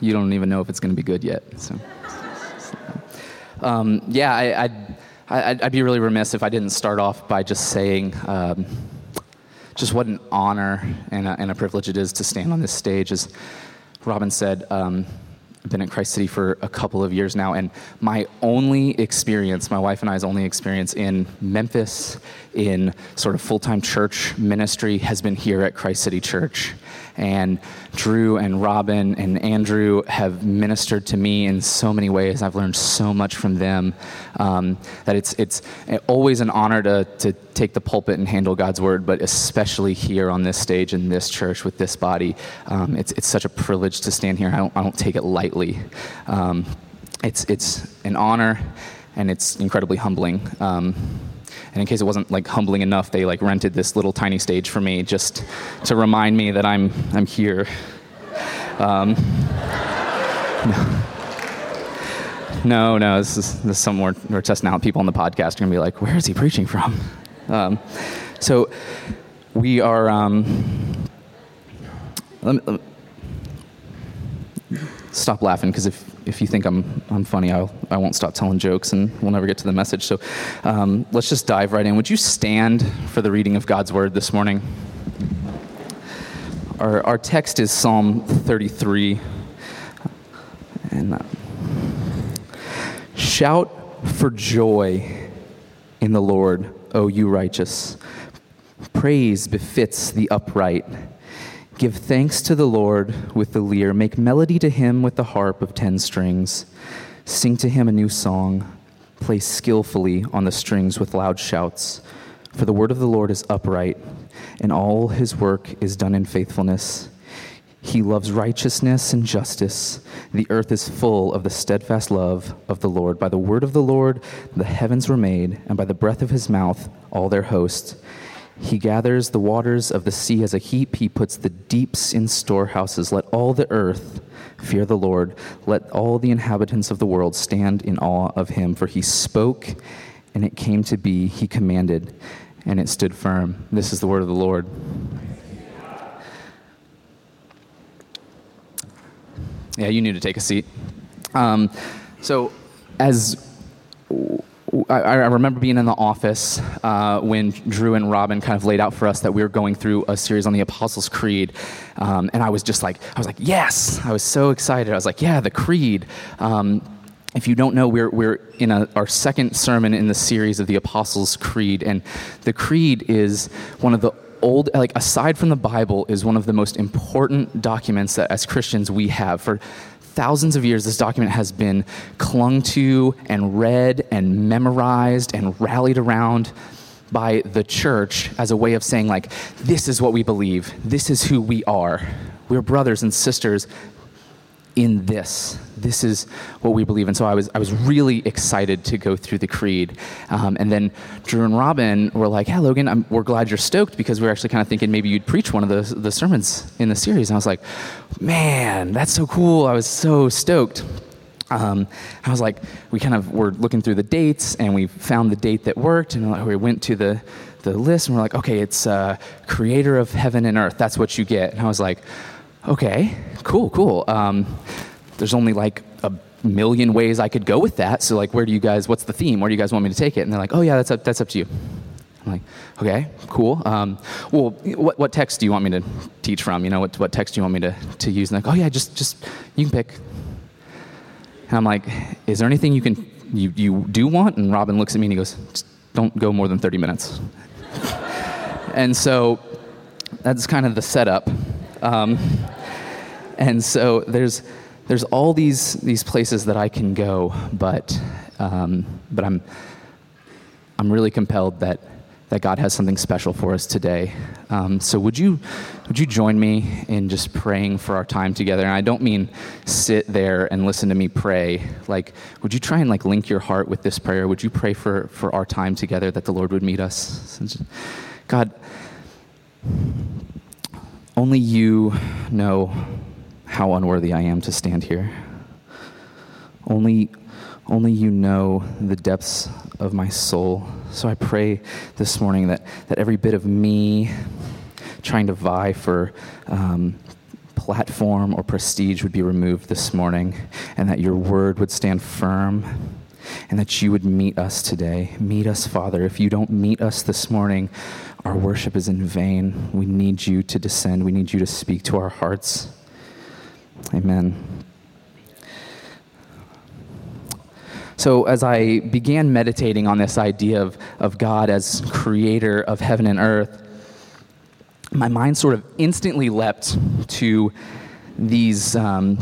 you don't even know if it's going to be good yet. So, um, yeah, I, I'd, I'd, I'd, be really remiss if I didn't start off by just saying um, just what an honor and a, and a, privilege it is to stand on this stage. As Robin said, um, been at Christ City for a couple of years now, and my only experience, my wife and I's only experience in Memphis, in sort of full time church ministry, has been here at Christ City Church. And Drew and Robin and Andrew have ministered to me in so many ways. I've learned so much from them um, that it's, it's always an honor to, to take the pulpit and handle God's word, but especially here on this stage in this church with this body. Um, it's, it's such a privilege to stand here. I don't, I don't take it lightly. Um, it's, it's an honor and it's incredibly humbling. Um, and in case it wasn't like humbling enough, they like rented this little tiny stage for me just to remind me that I'm I'm here. Um, no. no, no, this is, this is somewhere we're testing out. People on the podcast are gonna be like, "Where is he preaching from?" Um, so we are. Um, let me stop laughing because if if you think I'm, I'm funny, I'll, I won't stop telling jokes and we'll never get to the message. So um, let's just dive right in. Would you stand for the reading of God's word this morning? Our, our text is Psalm 33. And uh, shout for joy in the Lord, O you righteous. Praise befits the upright. Give thanks to the Lord with the lyre. Make melody to him with the harp of ten strings. Sing to him a new song. Play skillfully on the strings with loud shouts. For the word of the Lord is upright, and all his work is done in faithfulness. He loves righteousness and justice. The earth is full of the steadfast love of the Lord. By the word of the Lord, the heavens were made, and by the breath of his mouth, all their host. He gathers the waters of the sea as a heap. He puts the deeps in storehouses. Let all the earth fear the Lord. Let all the inhabitants of the world stand in awe of him. For he spoke, and it came to be. He commanded, and it stood firm. This is the word of the Lord. Yeah, you need to take a seat. Um, so, as I, I, remember being in the office uh, when Drew and Robin kind of laid out for us that we were going through a series on the Apostles' Creed, um, and I was just like, I was like, yes! I was so excited. I was like, yeah, the Creed. Um, if you don't know, we're, we're in a, our second sermon in the series of the Apostles' Creed, and the Creed is one of the old like aside from the bible is one of the most important documents that as christians we have for thousands of years, this document has been clung to and read and memorized and rallied around by the church as a way of saying, like, this is what we believe, this is who we are. We're brothers and sisters in this. This is what we believe. And so I was, I was really excited to go through the creed. Um, and then Drew and Robin were like, yeah, Logan, I'm, we're glad you're stoked because we are actually kind of thinking maybe you'd preach one of the, the sermons in the series. And I was like, man, that's so cool. I was so stoked. Um, I was like, we kind of were looking through the dates and we found the date that worked. And we went to the, the list and we're like, okay, it's uh, creator of heaven and earth. That's what you get. And I was like, okay, cool, cool. Um, there's only like a million ways I could go with that. So like, where do you guys? What's the theme? Where do you guys want me to take it? And they're like, oh yeah, that's up, that's up to you. I'm like, okay, cool. Um, well, what, what text do you want me to teach from? You know, what, what text do you want me to, to use? And like, oh yeah, just just you can pick. And I'm like, is there anything you can you you do want? And Robin looks at me and he goes, don't go more than 30 minutes. and so that's kind of the setup. Um, and so there's there's all these these places that I can go, but um, but I'm I'm really compelled that that God has something special for us today. Um, so would you would you join me in just praying for our time together? And I don't mean sit there and listen to me pray. Like, would you try and like link your heart with this prayer? Would you pray for for our time together that the Lord would meet us? God, only you know how unworthy I am to stand here. Only, only you know the depths of my soul. So I pray this morning that, that every bit of me trying to vie for um, platform or prestige would be removed this morning, and that your word would stand firm, and that you would meet us today. Meet us, Father. If you don't meet us this morning, our worship is in vain. We need you to descend, we need you to speak to our hearts. Amen. So, as I began meditating on this idea of, of God as creator of heaven and earth, my mind sort of instantly leapt to these, um,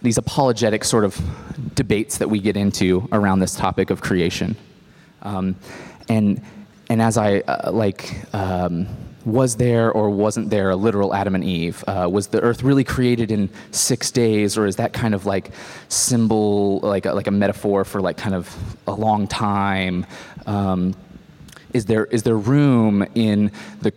these apologetic sort of debates that we get into around this topic of creation. Um, and, and as I uh, like, um, was there or wasn't there a literal Adam and Eve? Uh, was the earth really created in six days, or is that kind of like symbol, like a, like a metaphor for like kind of a long time? Um, is there is there room in the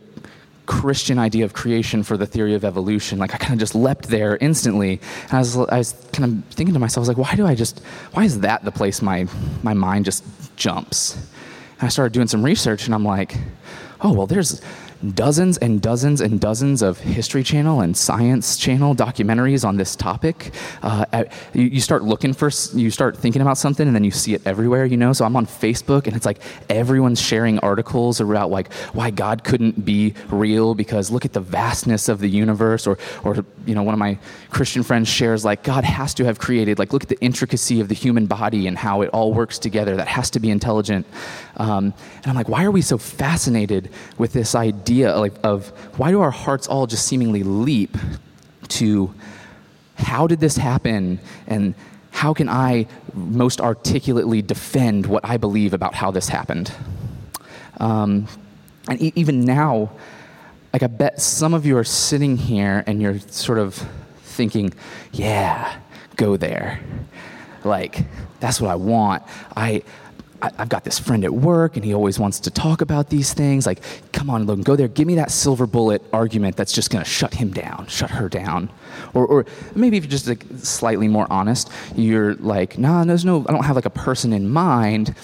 Christian idea of creation for the theory of evolution? Like I kind of just leapt there instantly. And I was I was kind of thinking to myself, I was like, why do I just why is that the place my my mind just jumps? And I started doing some research, and I'm like, oh well, there's dozens and dozens and dozens of History Channel and Science Channel documentaries on this topic. Uh, at, you, you, start looking for, you start thinking about something, and then you see it everywhere. You know, so I'm on Facebook, and it's like everyone's sharing articles about like why God couldn't be real because look at the vastness of the universe, or or you know, one of my Christian friends shares like God has to have created like look at the intricacy of the human body and how it all works together. That has to be intelligent. Um, and I'm like, why are we so fascinated with this idea of, of why do our hearts all just seemingly leap to how did this happen and how can I most articulately defend what I believe about how this happened? Um, and e- even now, like I bet some of you are sitting here and you're sort of thinking, yeah, go there. Like, that's what I want. I, I, have got this friend at work and he always wants to talk about these things. Like, come on, Logan, go there. Give me that silver bullet argument that's just going to shut him down, shut her down. Or, or maybe if you're just like slightly more honest, you're like, nah, there's no, I don't have like a person in mind,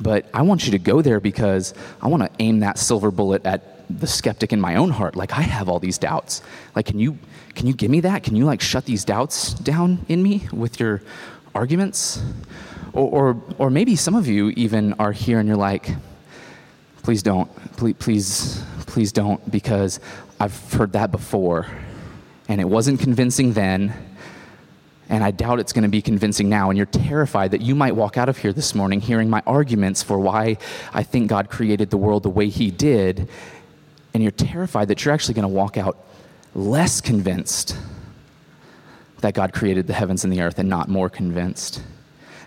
but I want you to go there because I want to aim that silver bullet at the skeptic in my own heart. Like, I have all these doubts. Like, can you, can you give me that? Can you like shut these doubts down in me with your arguments? Or, or, or maybe some of you even are here and you're like, please don't, please, please, please don't, because I've heard that before and it wasn't convincing then, and I doubt it's going to be convincing now. And you're terrified that you might walk out of here this morning hearing my arguments for why I think God created the world the way He did, and you're terrified that you're actually going to walk out less convinced that God created the heavens and the earth and not more convinced.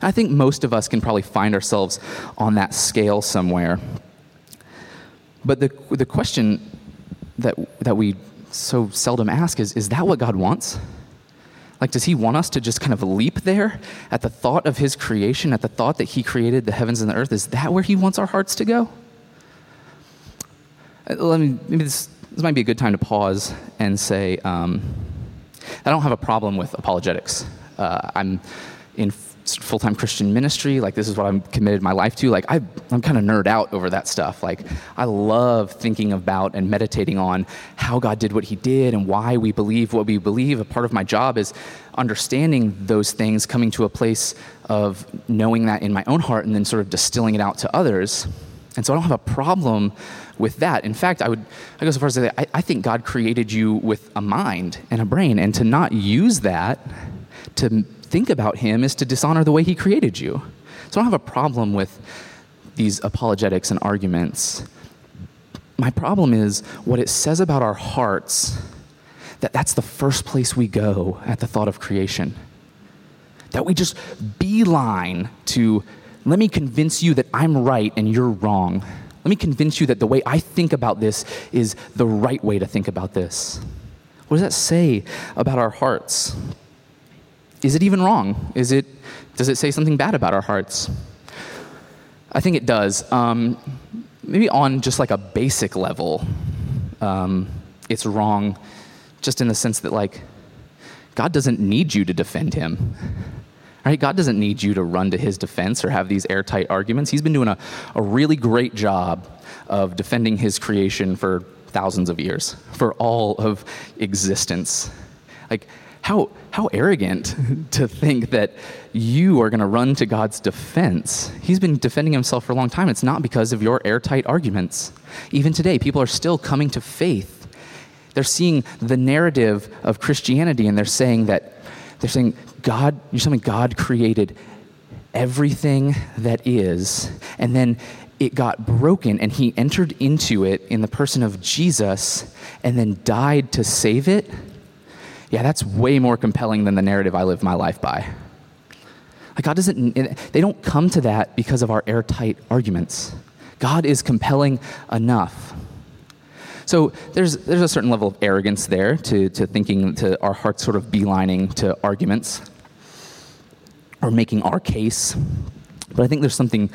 I think most of us can probably find ourselves on that scale somewhere. But the, the question that, that we so seldom ask is is that what God wants? Like, does He want us to just kind of leap there at the thought of His creation, at the thought that He created the heavens and the earth? Is that where He wants our hearts to go? Uh, let me, maybe this, this might be a good time to pause and say um, I don't have a problem with apologetics. Uh, I'm in full time Christian ministry. Like, this is what I'm committed my life to. Like, I, I'm kind of nerd out over that stuff. Like, I love thinking about and meditating on how God did what He did and why we believe what we believe. A part of my job is understanding those things, coming to a place of knowing that in my own heart, and then sort of distilling it out to others. And so I don't have a problem with that. In fact, I would I go so far as to say I, I think God created you with a mind and a brain, and to not use that to think about him is to dishonor the way he created you. So I don't have a problem with these apologetics and arguments. My problem is what it says about our hearts that that's the first place we go at the thought of creation. That we just beeline to let me convince you that I'm right and you're wrong. Let me convince you that the way I think about this is the right way to think about this. What does that say about our hearts? Is it even wrong? Is it, does it say something bad about our hearts? I think it does. Um, maybe on just like a basic level, um, it's wrong just in the sense that, like, God doesn't need you to defend him. Right? God doesn't need you to run to his defense or have these airtight arguments. He's been doing a, a really great job of defending his creation for thousands of years, for all of existence. Like, how, how arrogant to think that you are going to run to God's defense. He's been defending himself for a long time. It's not because of your airtight arguments. Even today, people are still coming to faith. They're seeing the narrative of Christianity and they're saying that, they're saying, God, you're saying God created everything that is, and then it got broken and he entered into it in the person of Jesus and then died to save it yeah, that's way more compelling than the narrative I live my life by. Like God doesn't, they don't come to that because of our airtight arguments. God is compelling enough. So there's, there's a certain level of arrogance there to, to thinking, to our hearts sort of beelining to arguments or making our case. But I think there's something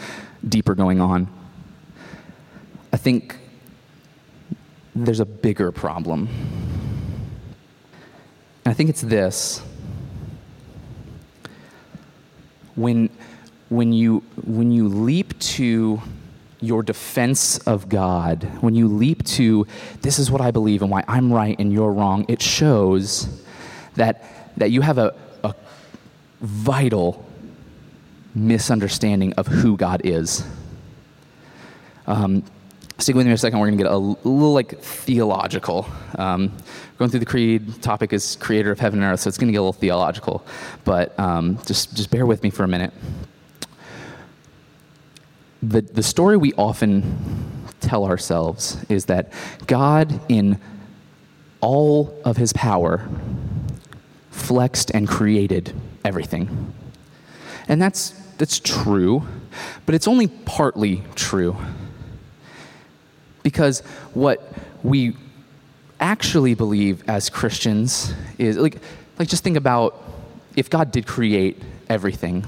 deeper going on. I think there's a bigger problem. I think it's this. When, when, you, when you leap to your defense of God, when you leap to, this is what I believe and why I'm right and you're wrong, it shows that, that you have a, a vital misunderstanding of who God is. Um, stick with me a second. We're going to get a, little like theological. Um, going through the creed. Topic is creator of heaven and earth, so it's going to get a little theological. But um, just just bear with me for a minute. The the story we often tell ourselves is that God, in all of His power, flexed and created everything, and that's that's true, but it's only partly true because what we actually believe as Christians is like, like just think about if God did create everything,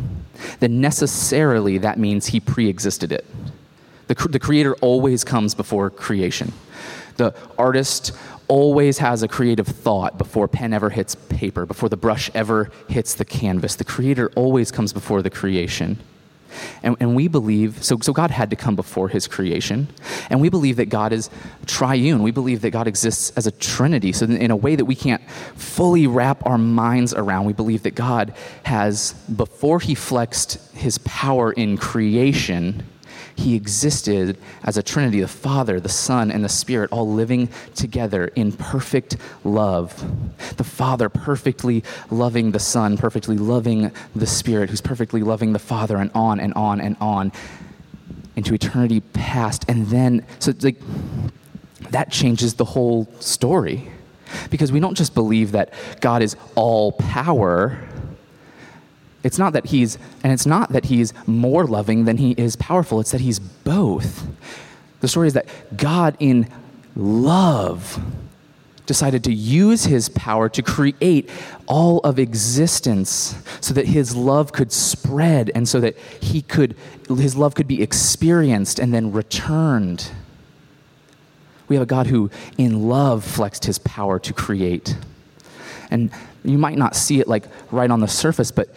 then necessarily that means he pre existed it. The, the creator always comes before creation. The artist always has a creative thought before pen ever hits paper, before the brush ever hits the canvas. The creator always comes before the creation. And, and we believe, so, so God had to come before his creation. And we believe that God is triune. We believe that God exists as a trinity. So, in a way that we can't fully wrap our minds around, we believe that God has, before he flexed his power in creation, he existed as a Trinity the Father, the Son, and the Spirit, all living together in perfect love. The Father perfectly loving the Son, perfectly loving the Spirit, who's perfectly loving the Father, and on and on and on into eternity past. And then, so like, that changes the whole story. Because we don't just believe that God is all power it's not that he's, and it's not that he's more loving than he is powerful, it's that he's both. The story is that God, in love, decided to use his power to create all of existence so that his love could spread and so that he could his love could be experienced and then returned. We have a god who in love flexed his power to create. And you might not see it like right on the surface but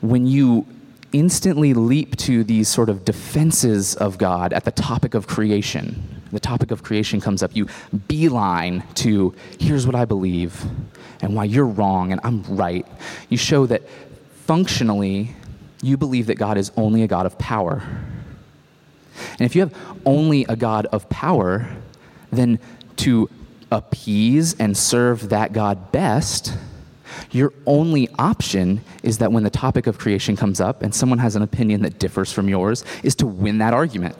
when you instantly leap to these sort of defenses of God at the topic of creation, the topic of creation comes up, you beeline to here's what I believe and why you're wrong and I'm right. You show that functionally you believe that God is only a God of power. And if you have only a God of power, then to appease and serve that God best, your only option is that when the topic of creation comes up and someone has an opinion that differs from yours, is to win that argument.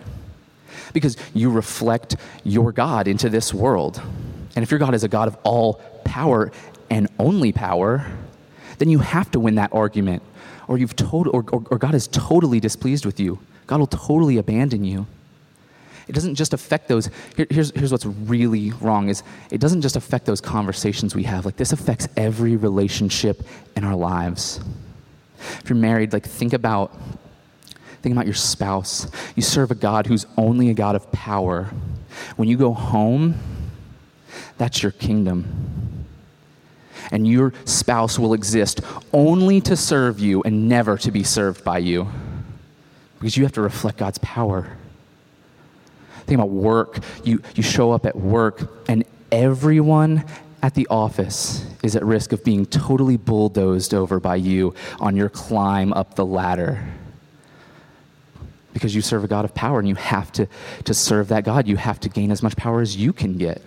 Because you reflect your God into this world. And if your God is a God of all power and only power, then you have to win that argument, or, you've told, or, or, or God is totally displeased with you. God will totally abandon you it doesn't just affect those here, here's, here's what's really wrong is it doesn't just affect those conversations we have. Like this affects every relationship in our lives. If you're married like think about think about your spouse. You serve a god who's only a god of power. When you go home that's your kingdom. And your spouse will exist only to serve you and never to be served by you. Because you have to reflect god's power Think about work. You, you show up at work, and everyone at the office is at risk of being totally bulldozed over by you on your climb up the ladder. Because you serve a God of power and you have to, to serve that God. You have to gain as much power as you can get.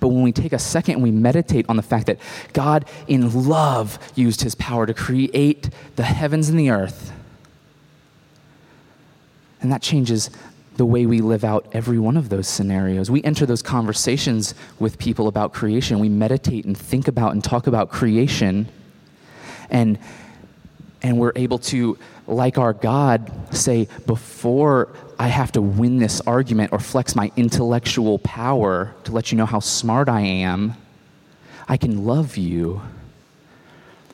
But when we take a second and we meditate on the fact that God, in love, used his power to create the heavens and the earth, and that changes the way we live out every one of those scenarios. We enter those conversations with people about creation. We meditate and think about and talk about creation. And, and we're able to, like our God, say, before I have to win this argument or flex my intellectual power to let you know how smart I am, I can love you.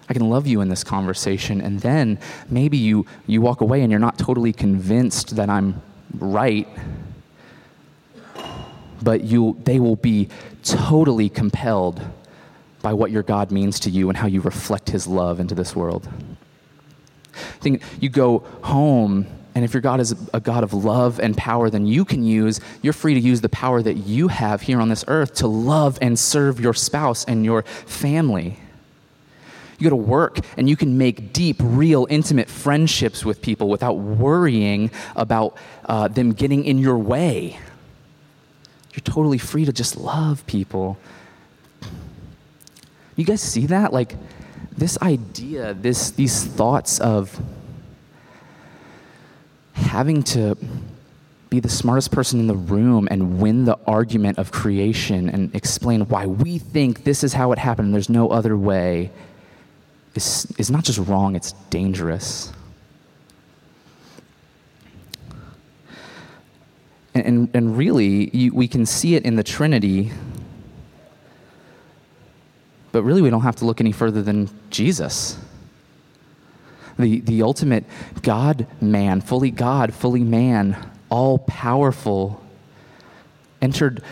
I can love you in this conversation. And then maybe you, you walk away and you're not totally convinced that I'm right, but you, they will be totally compelled by what your God means to you and how you reflect his love into this world. Think you go home, and if your God is a God of love and power, then you can use, you're free to use the power that you have here on this earth to love and serve your spouse and your family. You go to work and you can make deep, real, intimate friendships with people without worrying about uh, them getting in your way. You're totally free to just love people. You guys see that? Like this idea, this, these thoughts of having to be the smartest person in the room and win the argument of creation and explain why we think this is how it happened and there's no other way is, is not just wrong, it's dangerous. And, and, and really, you, we can see it in the Trinity, but really, we don't have to look any further than Jesus. The, the ultimate God man, fully God, fully man, all powerful, entered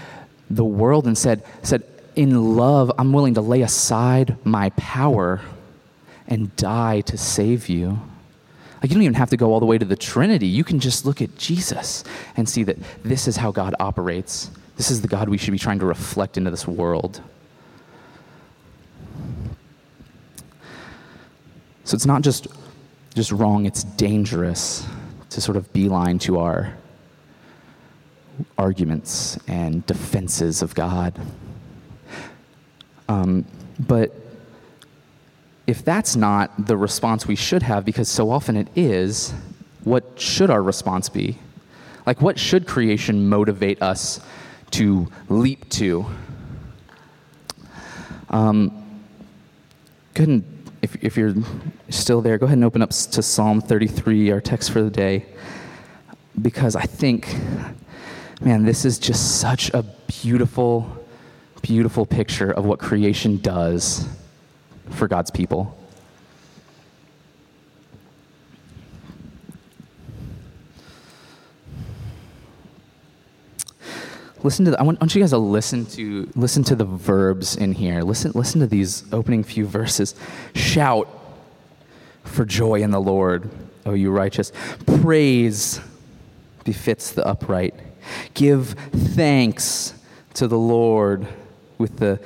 the world and said, said, In love, I'm willing to lay aside my power and die to save you. Like, you don't even have to go all the way to the Trinity. You can just look at Jesus and see that this is how God operates. This is the God we should be trying to reflect into this world. So it's not just, just wrong, it's dangerous to sort of beeline to our arguments and defenses of God. Um, but if that's not the response we should have, because so often it is, what should our response be? Like, what should creation motivate us to leap to? Um, go ahead and, if, if you're still there, go ahead and open up to Psalm 33, our text for the day, because I think, man, this is just such a beautiful, beautiful picture of what creation does for God's people. Listen to the, I want, I want you guys to listen to listen to the verbs in here. Listen listen to these opening few verses. Shout for joy in the Lord, O you righteous. Praise befits the upright. Give thanks to the Lord with the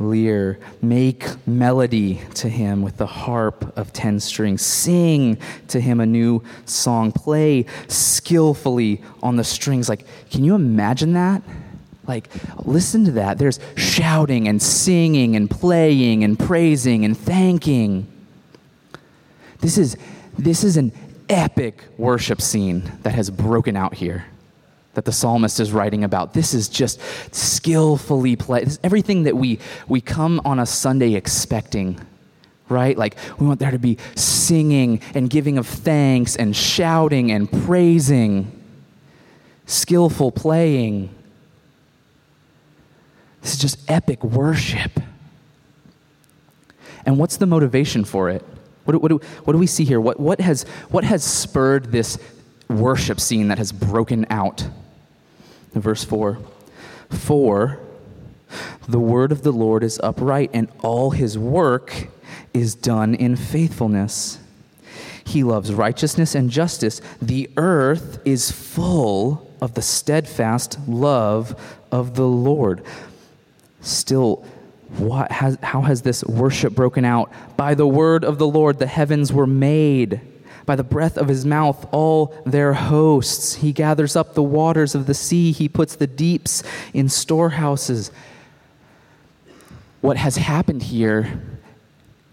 lyre. Make melody to him with the harp of ten strings. Sing to him a new song. Play skillfully on the strings. Like, can you imagine that? Like, listen to that. There's shouting and singing and playing and praising and thanking. This is, this is an epic worship scene that has broken out here that the psalmist is writing about. This is just skillfully played. This is everything that we, we come on a Sunday expecting, right? Like we want there to be singing and giving of thanks and shouting and praising, skillful playing. This is just epic worship. And what's the motivation for it? What, what, what do we see here? What, what, has, what has spurred this worship scene that has broken out? verse 4 For the word of the Lord is upright, and all his work is done in faithfulness. He loves righteousness and justice. The earth is full of the steadfast love of the Lord. Still, what has, how has this worship broken out? By the word of the Lord, the heavens were made. By the breath of his mouth, all their hosts. He gathers up the waters of the sea. He puts the deeps in storehouses. What has happened here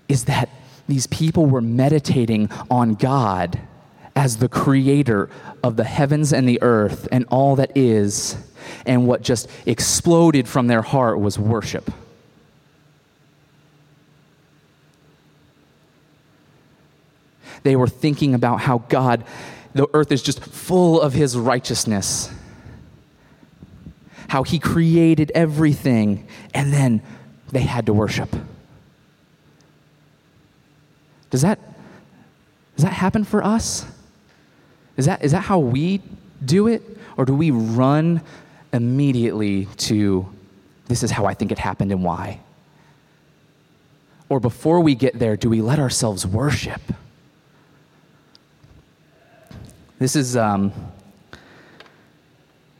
is that these people were meditating on God as the creator of the heavens and the earth and all that is. And what just exploded from their heart was worship. They were thinking about how God, the earth is just full of his righteousness, how he created everything, and then they had to worship. Does that, does that happen for us? Is that, is that how we do it? Or do we run immediately to, this is how I think it happened and why? Or before we get there, do we let ourselves worship? This is, um,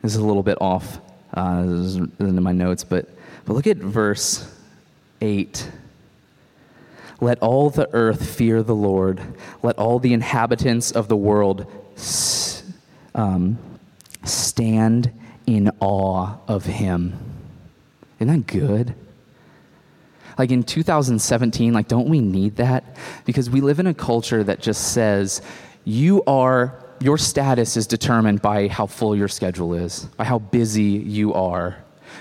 this is a little bit off uh, in my notes, but, but look at verse 8. Let all the earth fear the Lord. Let all the inhabitants of the world um, stand in awe of him. Isn't that good? Like in 2017, like, don't we need that? Because we live in a culture that just says, you are, your status is determined by how full your schedule is, by how busy you are.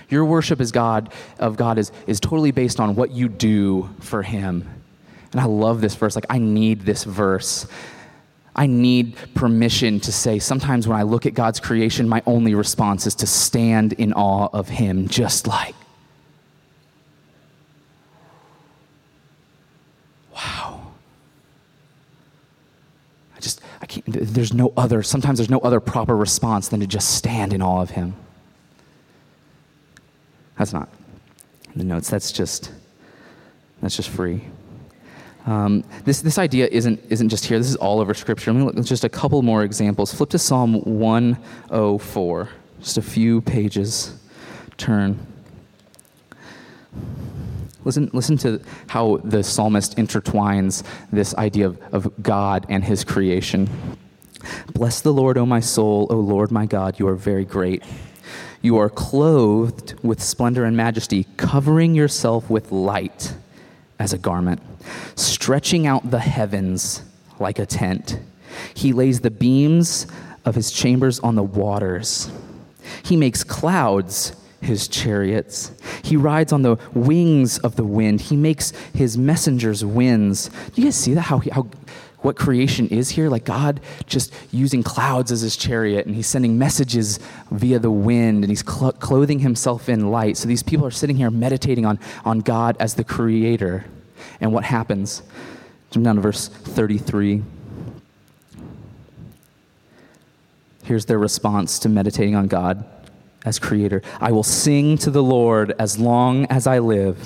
Your worship is God, of God is, is totally based on what you do for Him. And I love this verse. Like, I need this verse. I need permission to say, sometimes when I look at God's creation, my only response is to stand in awe of Him, just like, wow. I just, I can't, there's no other, sometimes there's no other proper response than to just stand in awe of Him. That's not the notes, that's just, that's just free. Um, this, this idea isn't, isn't just here, this is all over Scripture. Let me look just a couple more examples. Flip to Psalm 104, just a few pages. Turn. Listen, listen to how the psalmist intertwines this idea of, of God and his creation. Bless the Lord, O my soul, O Lord my God, you are very great. You are clothed with splendor and majesty, covering yourself with light as a garment, stretching out the heavens like a tent. He lays the beams of his chambers on the waters. He makes clouds his chariots. He rides on the wings of the wind. He makes his messengers winds. Do you guys see that? How, he, how what creation is here. Like God just using clouds as his chariot, and he's sending messages via the wind, and he's cl- clothing himself in light. So these people are sitting here meditating on, on God as the creator. And what happens? Jump down to verse 33. Here's their response to meditating on God as creator. I will sing to the Lord as long as I live.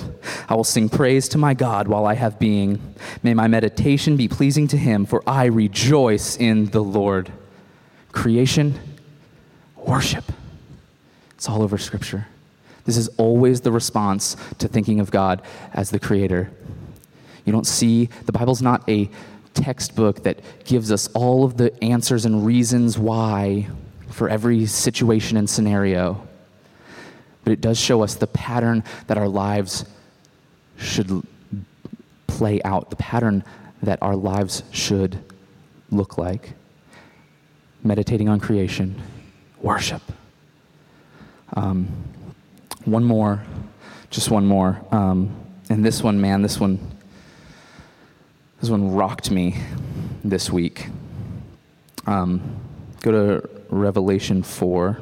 I will sing praise to my God while I have being. May my meditation be pleasing to him, for I rejoice in the Lord. Creation, worship. It's all over Scripture. This is always the response to thinking of God as the creator. You don't see, the Bible's not a textbook that gives us all of the answers and reasons why for every situation and scenario. But it does show us the pattern that our lives should play out, the pattern that our lives should look like. Meditating on creation, worship. Um, one more, just one more. Um, and this one, man, this one, this one rocked me this week. Um, go to Revelation 4.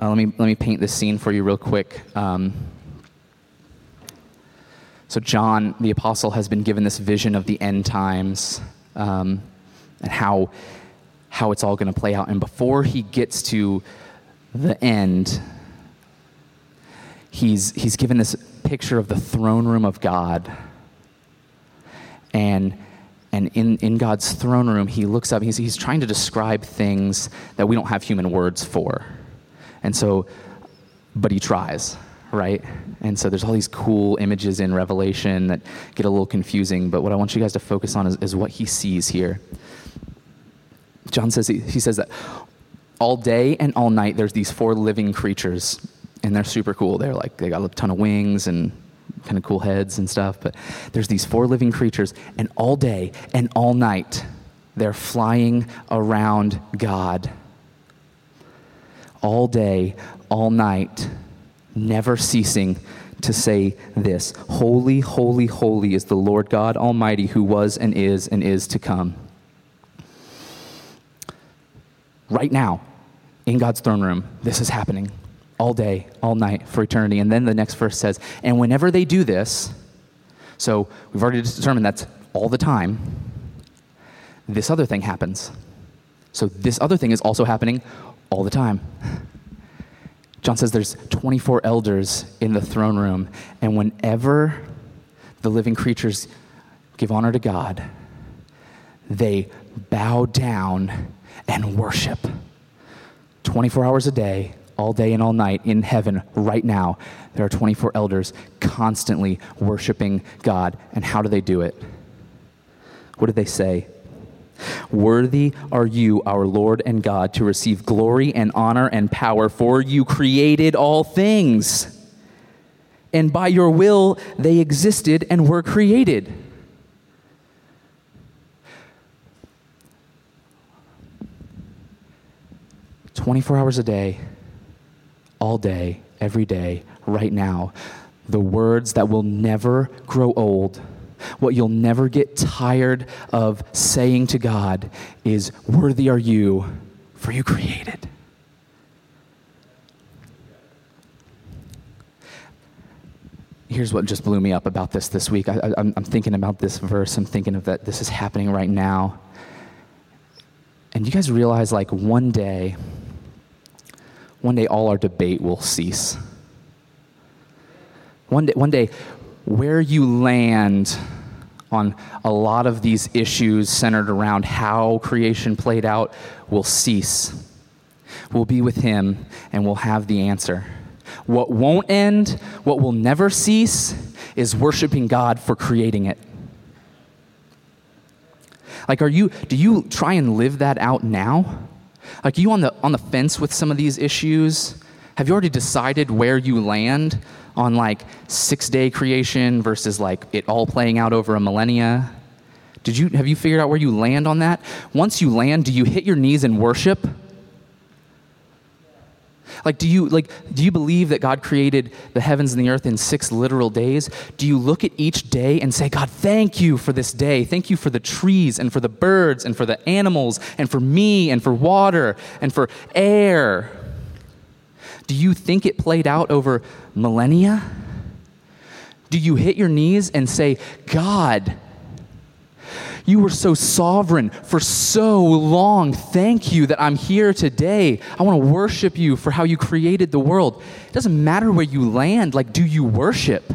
Uh, let, me, let me paint this scene for you real quick. Um, so, John, the apostle, has been given this vision of the end times um, and how, how it's all going to play out. And before he gets to the end, he's, he's given this picture of the throne room of God. And and in, in God's throne room, he looks up, he's, he's trying to describe things that we don't have human words for. And so, but he tries, right? And so there's all these cool images in Revelation that get a little confusing, but what I want you guys to focus on is, is what he sees here. John says, he, he says that all day and all night there's these four living creatures, and they're super cool. They're like, they got a ton of wings and kind of cool heads and stuff, but there's these four living creatures, and all day and all night they're flying around God. All day, all night, never ceasing to say this Holy, holy, holy is the Lord God Almighty who was and is and is to come. Right now, in God's throne room, this is happening all day, all night, for eternity. And then the next verse says, And whenever they do this, so we've already determined that's all the time, this other thing happens. So this other thing is also happening all the time. John says there's 24 elders in the throne room, and whenever the living creatures give honor to God, they bow down and worship. 24 hours a day, all day and all night in heaven right now, there are 24 elders constantly worshiping God. And how do they do it? What do they say? Worthy are you, our Lord and God, to receive glory and honor and power, for you created all things. And by your will they existed and were created. Twenty-four hours a day, all day, every day, right now, the words that will never grow old what you'll never get tired of saying to God is, Worthy are you, for you created. Here's what just blew me up about this this week. I, am thinking about this verse. I'm thinking of that this is happening right now. And you guys realize, like, one day, one day all our debate will cease. One day, one day where you land on a lot of these issues centered around how creation played out will cease. We'll be with Him and we'll have the answer. What won't end, what will never cease, is worshiping God for creating it. Like, are you, do you try and live that out now? Like, you on the, on the fence with some of these issues? Have you already decided where you land? on like six day creation versus like it all playing out over a millennia? Did you, have you figured out where you land on that? Once you land, do you hit your knees and worship? Like, do you, like, do you believe that God created the heavens and the earth in six literal days? Do you look at each day and say, God, thank you for this day. Thank you for the trees and for the birds and for the animals and for me and for water and for air? Do you think it played out over millennia? Do you hit your knees and say, God, you were so sovereign for so long. Thank you that I'm here today. I want to worship you for how you created the world. It doesn't matter where you land, like, do you worship?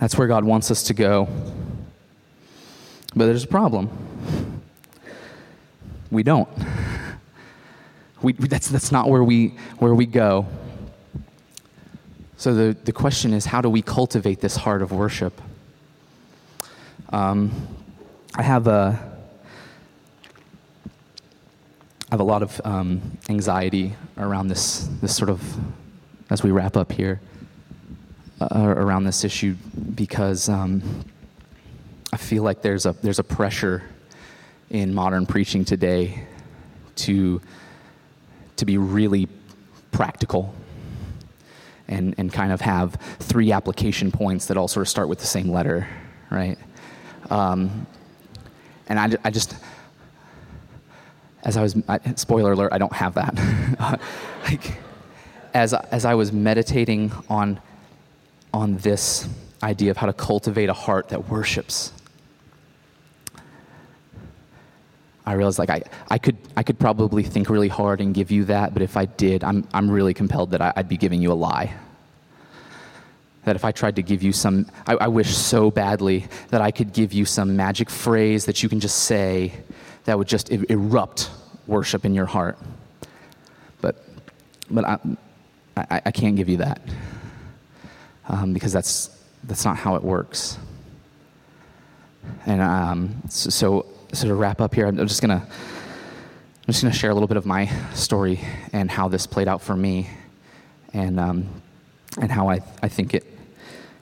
That's where God wants us to go. But there's a problem. We don't. We, that's, that's not where we, where we go. So the, the question is how do we cultivate this heart of worship? Um, I have a, I have a lot of um, anxiety around this, this sort of, as we wrap up here, uh, around this issue because um, I feel like there's a, there's a pressure in modern preaching today to to be really practical and, and kind of have three application points that all sort of start with the same letter, right? Um, and I, I just, as I was, I, spoiler alert, I don't have that. like, as, as I was meditating on, on this idea of how to cultivate a heart that worships, I realized like I, I, could, I could probably think really hard and give you that, but if I did, I'm, I'm really compelled that I, would be giving you a lie. That if I tried to give you some, I, I wish so badly that I could give you some magic phrase that you can just say that would just erupt worship in your heart. But, but I, I, I can't give you that um, because that's, that's not how it works. And um, so, so, so to wrap up here, I'm just gonna I'm just gonna share a little bit of my story and how this played out for me, and um, and how I, I think it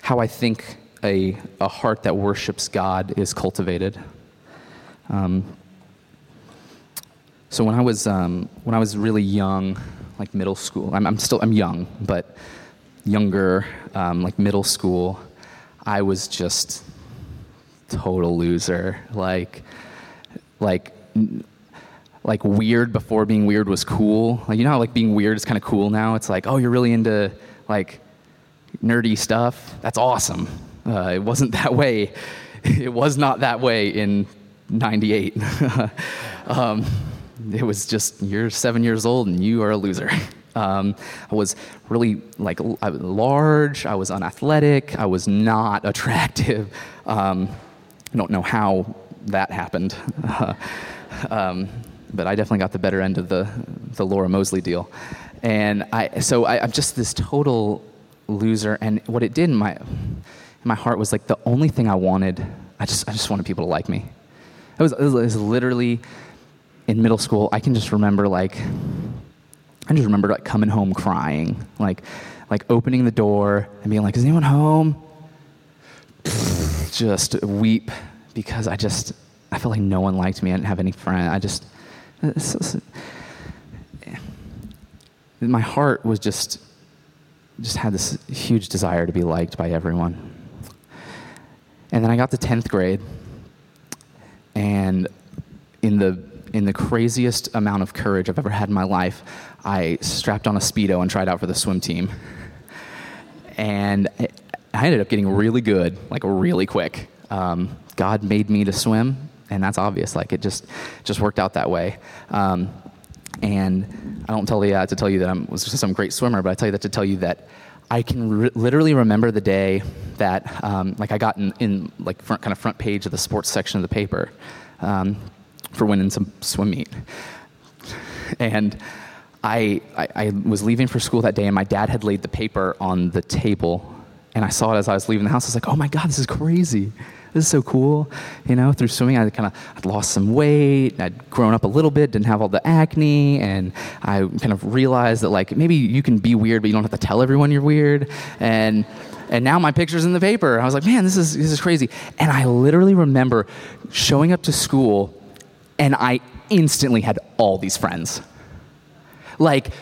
how I think a a heart that worships God is cultivated. Um, so when I was um, when I was really young, like middle school, I'm, I'm still I'm young, but younger, um, like middle school, I was just total loser. Like, like, like weird before being weird was cool. Like, you know how like being weird is kind of cool now? It's like, oh, you're really into like nerdy stuff. That's awesome. Uh, it wasn't that way. It was not that way in 98. um, it was just, you're seven years old and you are a loser. Um, I was really like large. I was unathletic. I was not attractive. Um, I don't know how that happened. um, but I definitely got the better end of the, the Laura Mosley deal. And I, so I, I'm just this total loser. And what it did in my, in my heart was like the only thing I wanted, I just, I just wanted people to like me. It was, it was literally in middle school, I can just remember like, I just remember like coming home crying, like, like opening the door and being like, is anyone home? just weep because I just, I felt like no one liked me. I didn't have any friends. I just, my heart was just, just had this huge desire to be liked by everyone. And then I got to 10th grade, and in the in the craziest amount of courage I've ever had in my life, I strapped on a Speedo and tried out for the swim team. And I ended up getting really good, like really quick. Um, God made me to swim, and that's obvious. Like it just just worked out that way. Um, and I don't tell you that to tell you that I was some great swimmer, but I tell you that to tell you that I can re- literally remember the day that um, like I got in, in, like front kind of front page of the sports section of the paper um, for winning some swim meet, and. I, I, I was leaving for school that day, and my dad had laid the paper on the table and I saw it as I was leaving the house. I was like, oh my God, this is crazy. This is so cool. You know, through swimming, I kind of I'd lost some weight. I'd grown up a little bit, didn't have all the acne, and I kind of realized that like maybe you can be weird, but you don't have to tell everyone you're weird. And and now my picture's in the paper. I was like, man, this is this is crazy. And I literally remember showing up to school, and I instantly had all these friends. Like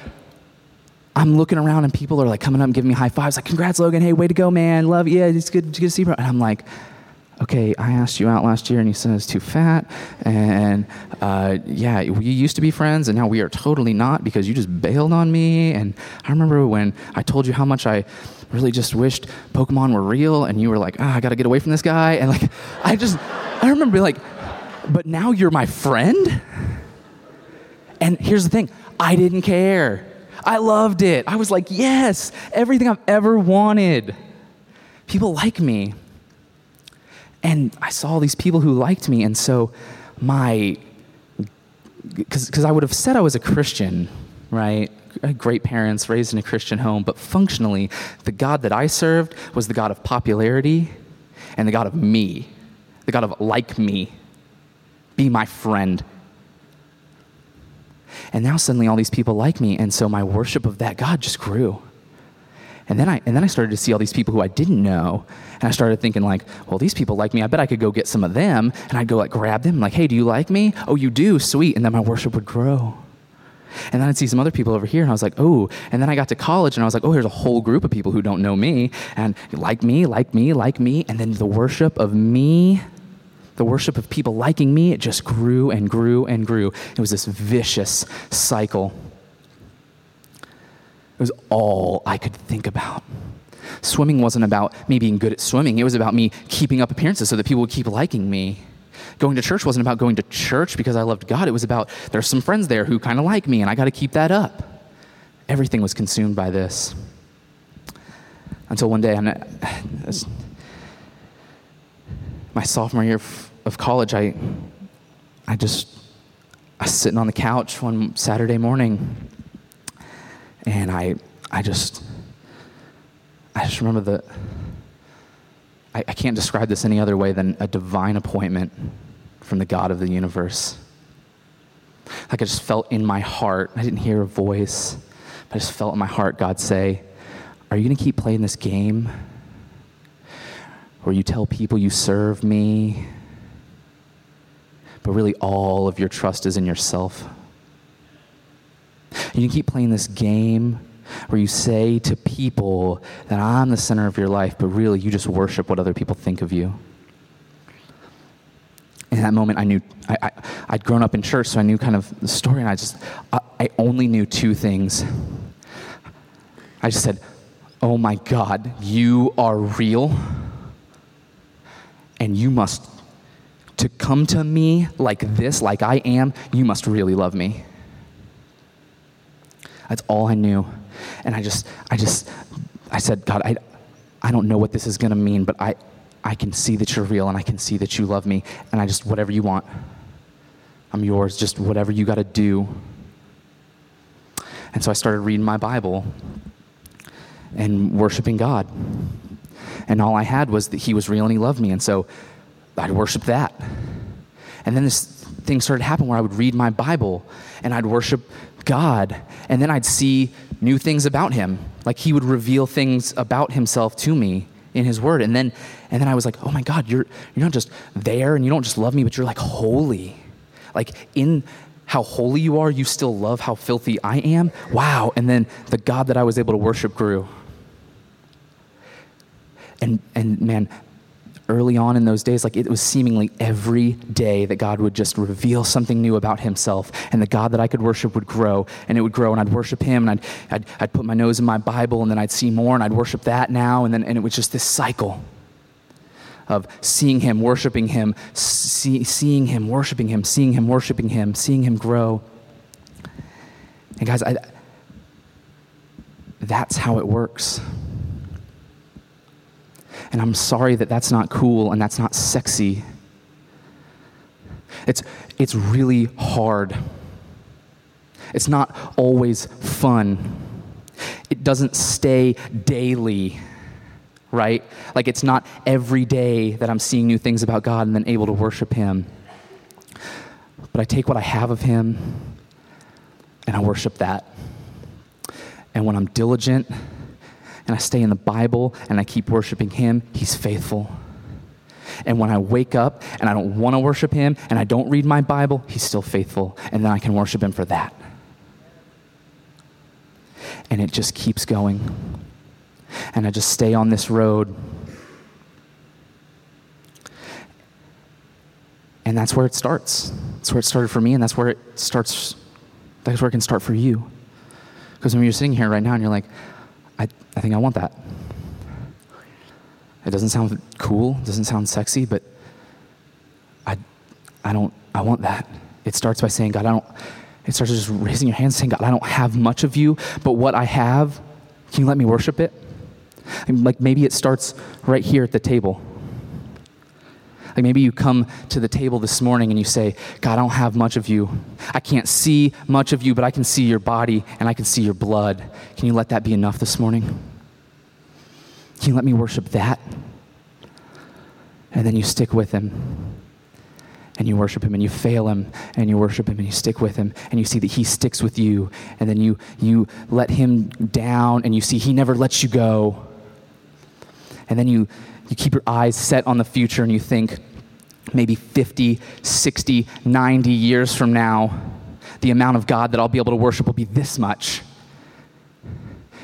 I'm looking around and people are like coming up and giving me high fives, like, congrats, Logan. Hey, way to go, man. Love you. Yeah, it's good, good to see you. And I'm like, okay, I asked you out last year and you said I was too fat. And uh, yeah, we used to be friends and now we are totally not because you just bailed on me. And I remember when I told you how much I really just wished Pokemon were real and you were like, ah, I got to get away from this guy. And like, I just, I remember like, but now you're my friend? And here's the thing I didn't care. I loved it. I was like, yes, everything I've ever wanted. People like me. And I saw all these people who liked me, and so my, because I would have said I was a Christian, right? Great parents, raised in a Christian home, but functionally, the God that I served was the God of popularity and the God of me, the God of like me, be my friend, and now suddenly all these people like me. And so my worship of that God just grew. And then I and then I started to see all these people who I didn't know, and I started thinking like, well, these people like me. I bet I could go get some of them, and I'd go like grab them, like, hey, do you like me? Oh, you do, sweet. And then my worship would grow. And then I'd see some other people over here, and I was like, oh. And then I got to college, and I was like, oh, here's a whole group of people who don't know me, and like me, like me, like me. And then the worship of me the worship of people liking me, it just grew and grew and grew. It was this vicious cycle. It was all I could think about. Swimming wasn't about me being good at swimming, it was about me keeping up appearances so that people would keep liking me. Going to church wasn't about going to church because I loved God. It was about there's some friends there who kind of like me and I got to keep that up. Everything was consumed by this. Until one day, and uh, my sophomore year of college, I, I just, I was sitting on the couch one Saturday morning, and I, I just, I just remember the, I, I can't describe this any other way than a divine appointment from the God of the universe. Like I just felt in my heart, I didn't hear a voice, but I just felt in my heart God say, Are you going to keep playing this game? Where you tell people you serve me, but really all of your trust is in yourself. You can keep playing this game where you say to people that I'm the center of your life, but really you just worship what other people think of you. In that moment, I knew I, I, would grown up in church, so I knew kind of the story, and I just, I, I only knew two things. I just said, Oh my God, you are real, and you must to come to me like this, like I am, you must really love me. That's all I knew. And I just, I just, I said, God, I, I don't know what this is going to mean, but I, I can see that you're real and I can see that you love me. And I just, whatever you want, I'm yours. Just whatever you got to do. And so I started reading my Bible and worshiping God. And all I had was that He was real and He loved me. And so I'd worship that. And then this thing started happening where I would read my Bible and I'd worship God. And then I'd see new things about him. Like he would reveal things about himself to me in his word. And then and then I was like, oh my God, you're you're not just there and you don't just love me, but you're like holy. Like in how holy you are, you still love how filthy I am. Wow. And then the God that I was able to worship grew. And and man, early on in those days, like it was seemingly every day that God would just reveal something new about himself. And the God that I could worship would grow, and it would grow, and I'd worship him, and I'd, I'd, I'd put my nose in my Bible, and then I'd see more, and I'd worship that now, and then and it was just this cycle of seeing him, worshiping him, see, seeing him, worshiping him, seeing him, worshiping him, seeing him grow. And guys, I, that's how it works. And I'm sorry that that's not cool and that's not sexy. It's, it's really hard. It's not always fun. It doesn't stay daily, right? Like it's not every day that I'm seeing new things about God and then able to worship Him. But I take what I have of Him and I worship that. And when I'm diligent and I stay in the Bible and I keep worshiping Him, He's faithful. And when I wake up and I don't want to worship Him and I don't read my Bible, He's still faithful. And then I can worship Him for that. And it just keeps going. And I just stay on this road. And that's where it starts. That's where it started for me, and that's where it starts. That's where it can start for you. Because when you're sitting here right now and you're like, I, I think I want that. It doesn't sound cool, doesn't sound sexy, but I, I don't, I want that. It starts by saying, God, I don't, it starts just raising your hands saying, God, I don't have much of you, but what I have, can you let me worship it? And like maybe it starts right here at the table. Like maybe you come to the table this morning and you say, God, I don't have much of you. I can't see much of you, but I can see your body and I can see your blood. Can you let that be enough this morning? Can you let me worship that? And then you stick with him and you worship him and you fail him and you worship him and you stick with him and you see that he sticks with you and then you you let him down and you see he never lets you go and then you you keep your eyes set on the future and you think maybe 50, 60, 90 years from now, the amount of God that I'll be able to worship will be this much.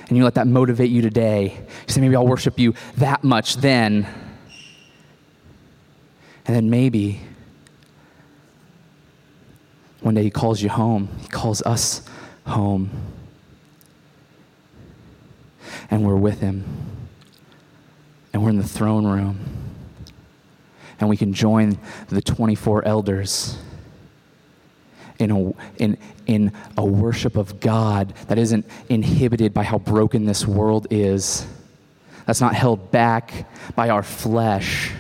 And you let that motivate you today. You say, maybe I'll worship you that much then. And then maybe one day he calls you home, he calls us home. And we're with him and we're in the throne room. And we can join the 24 elders in a, in, in a worship of God that isn't inhibited by how broken this world is, that's not held back by our flesh,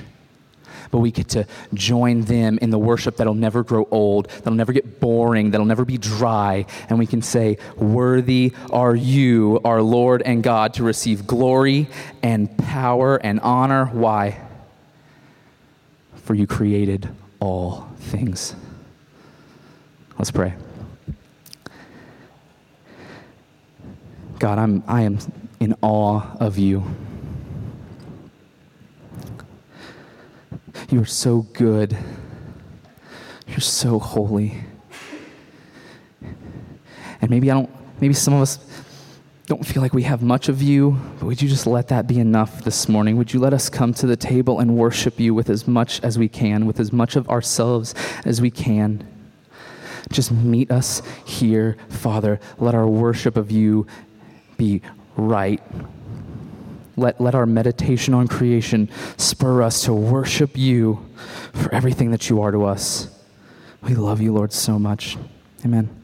but we get to join them in the worship that'll never grow old, that'll never get boring, that'll never be dry. And we can say, Worthy are you, our Lord and God, to receive glory and power and honor. Why? For you created all things. Let's pray. God, I'm, I am in awe of you. You are so good. You're so holy. And maybe I don't, maybe some of us don't feel like we have much of you, but would you just let that be enough this morning? Would you let us come to the table and worship you with as much as we can, with as much of ourselves as we can? Just meet us here, Father. Let our worship of you be right. Let, let our meditation on creation spur us to worship you for everything that you are to us. We love you, Lord, so much. Amen.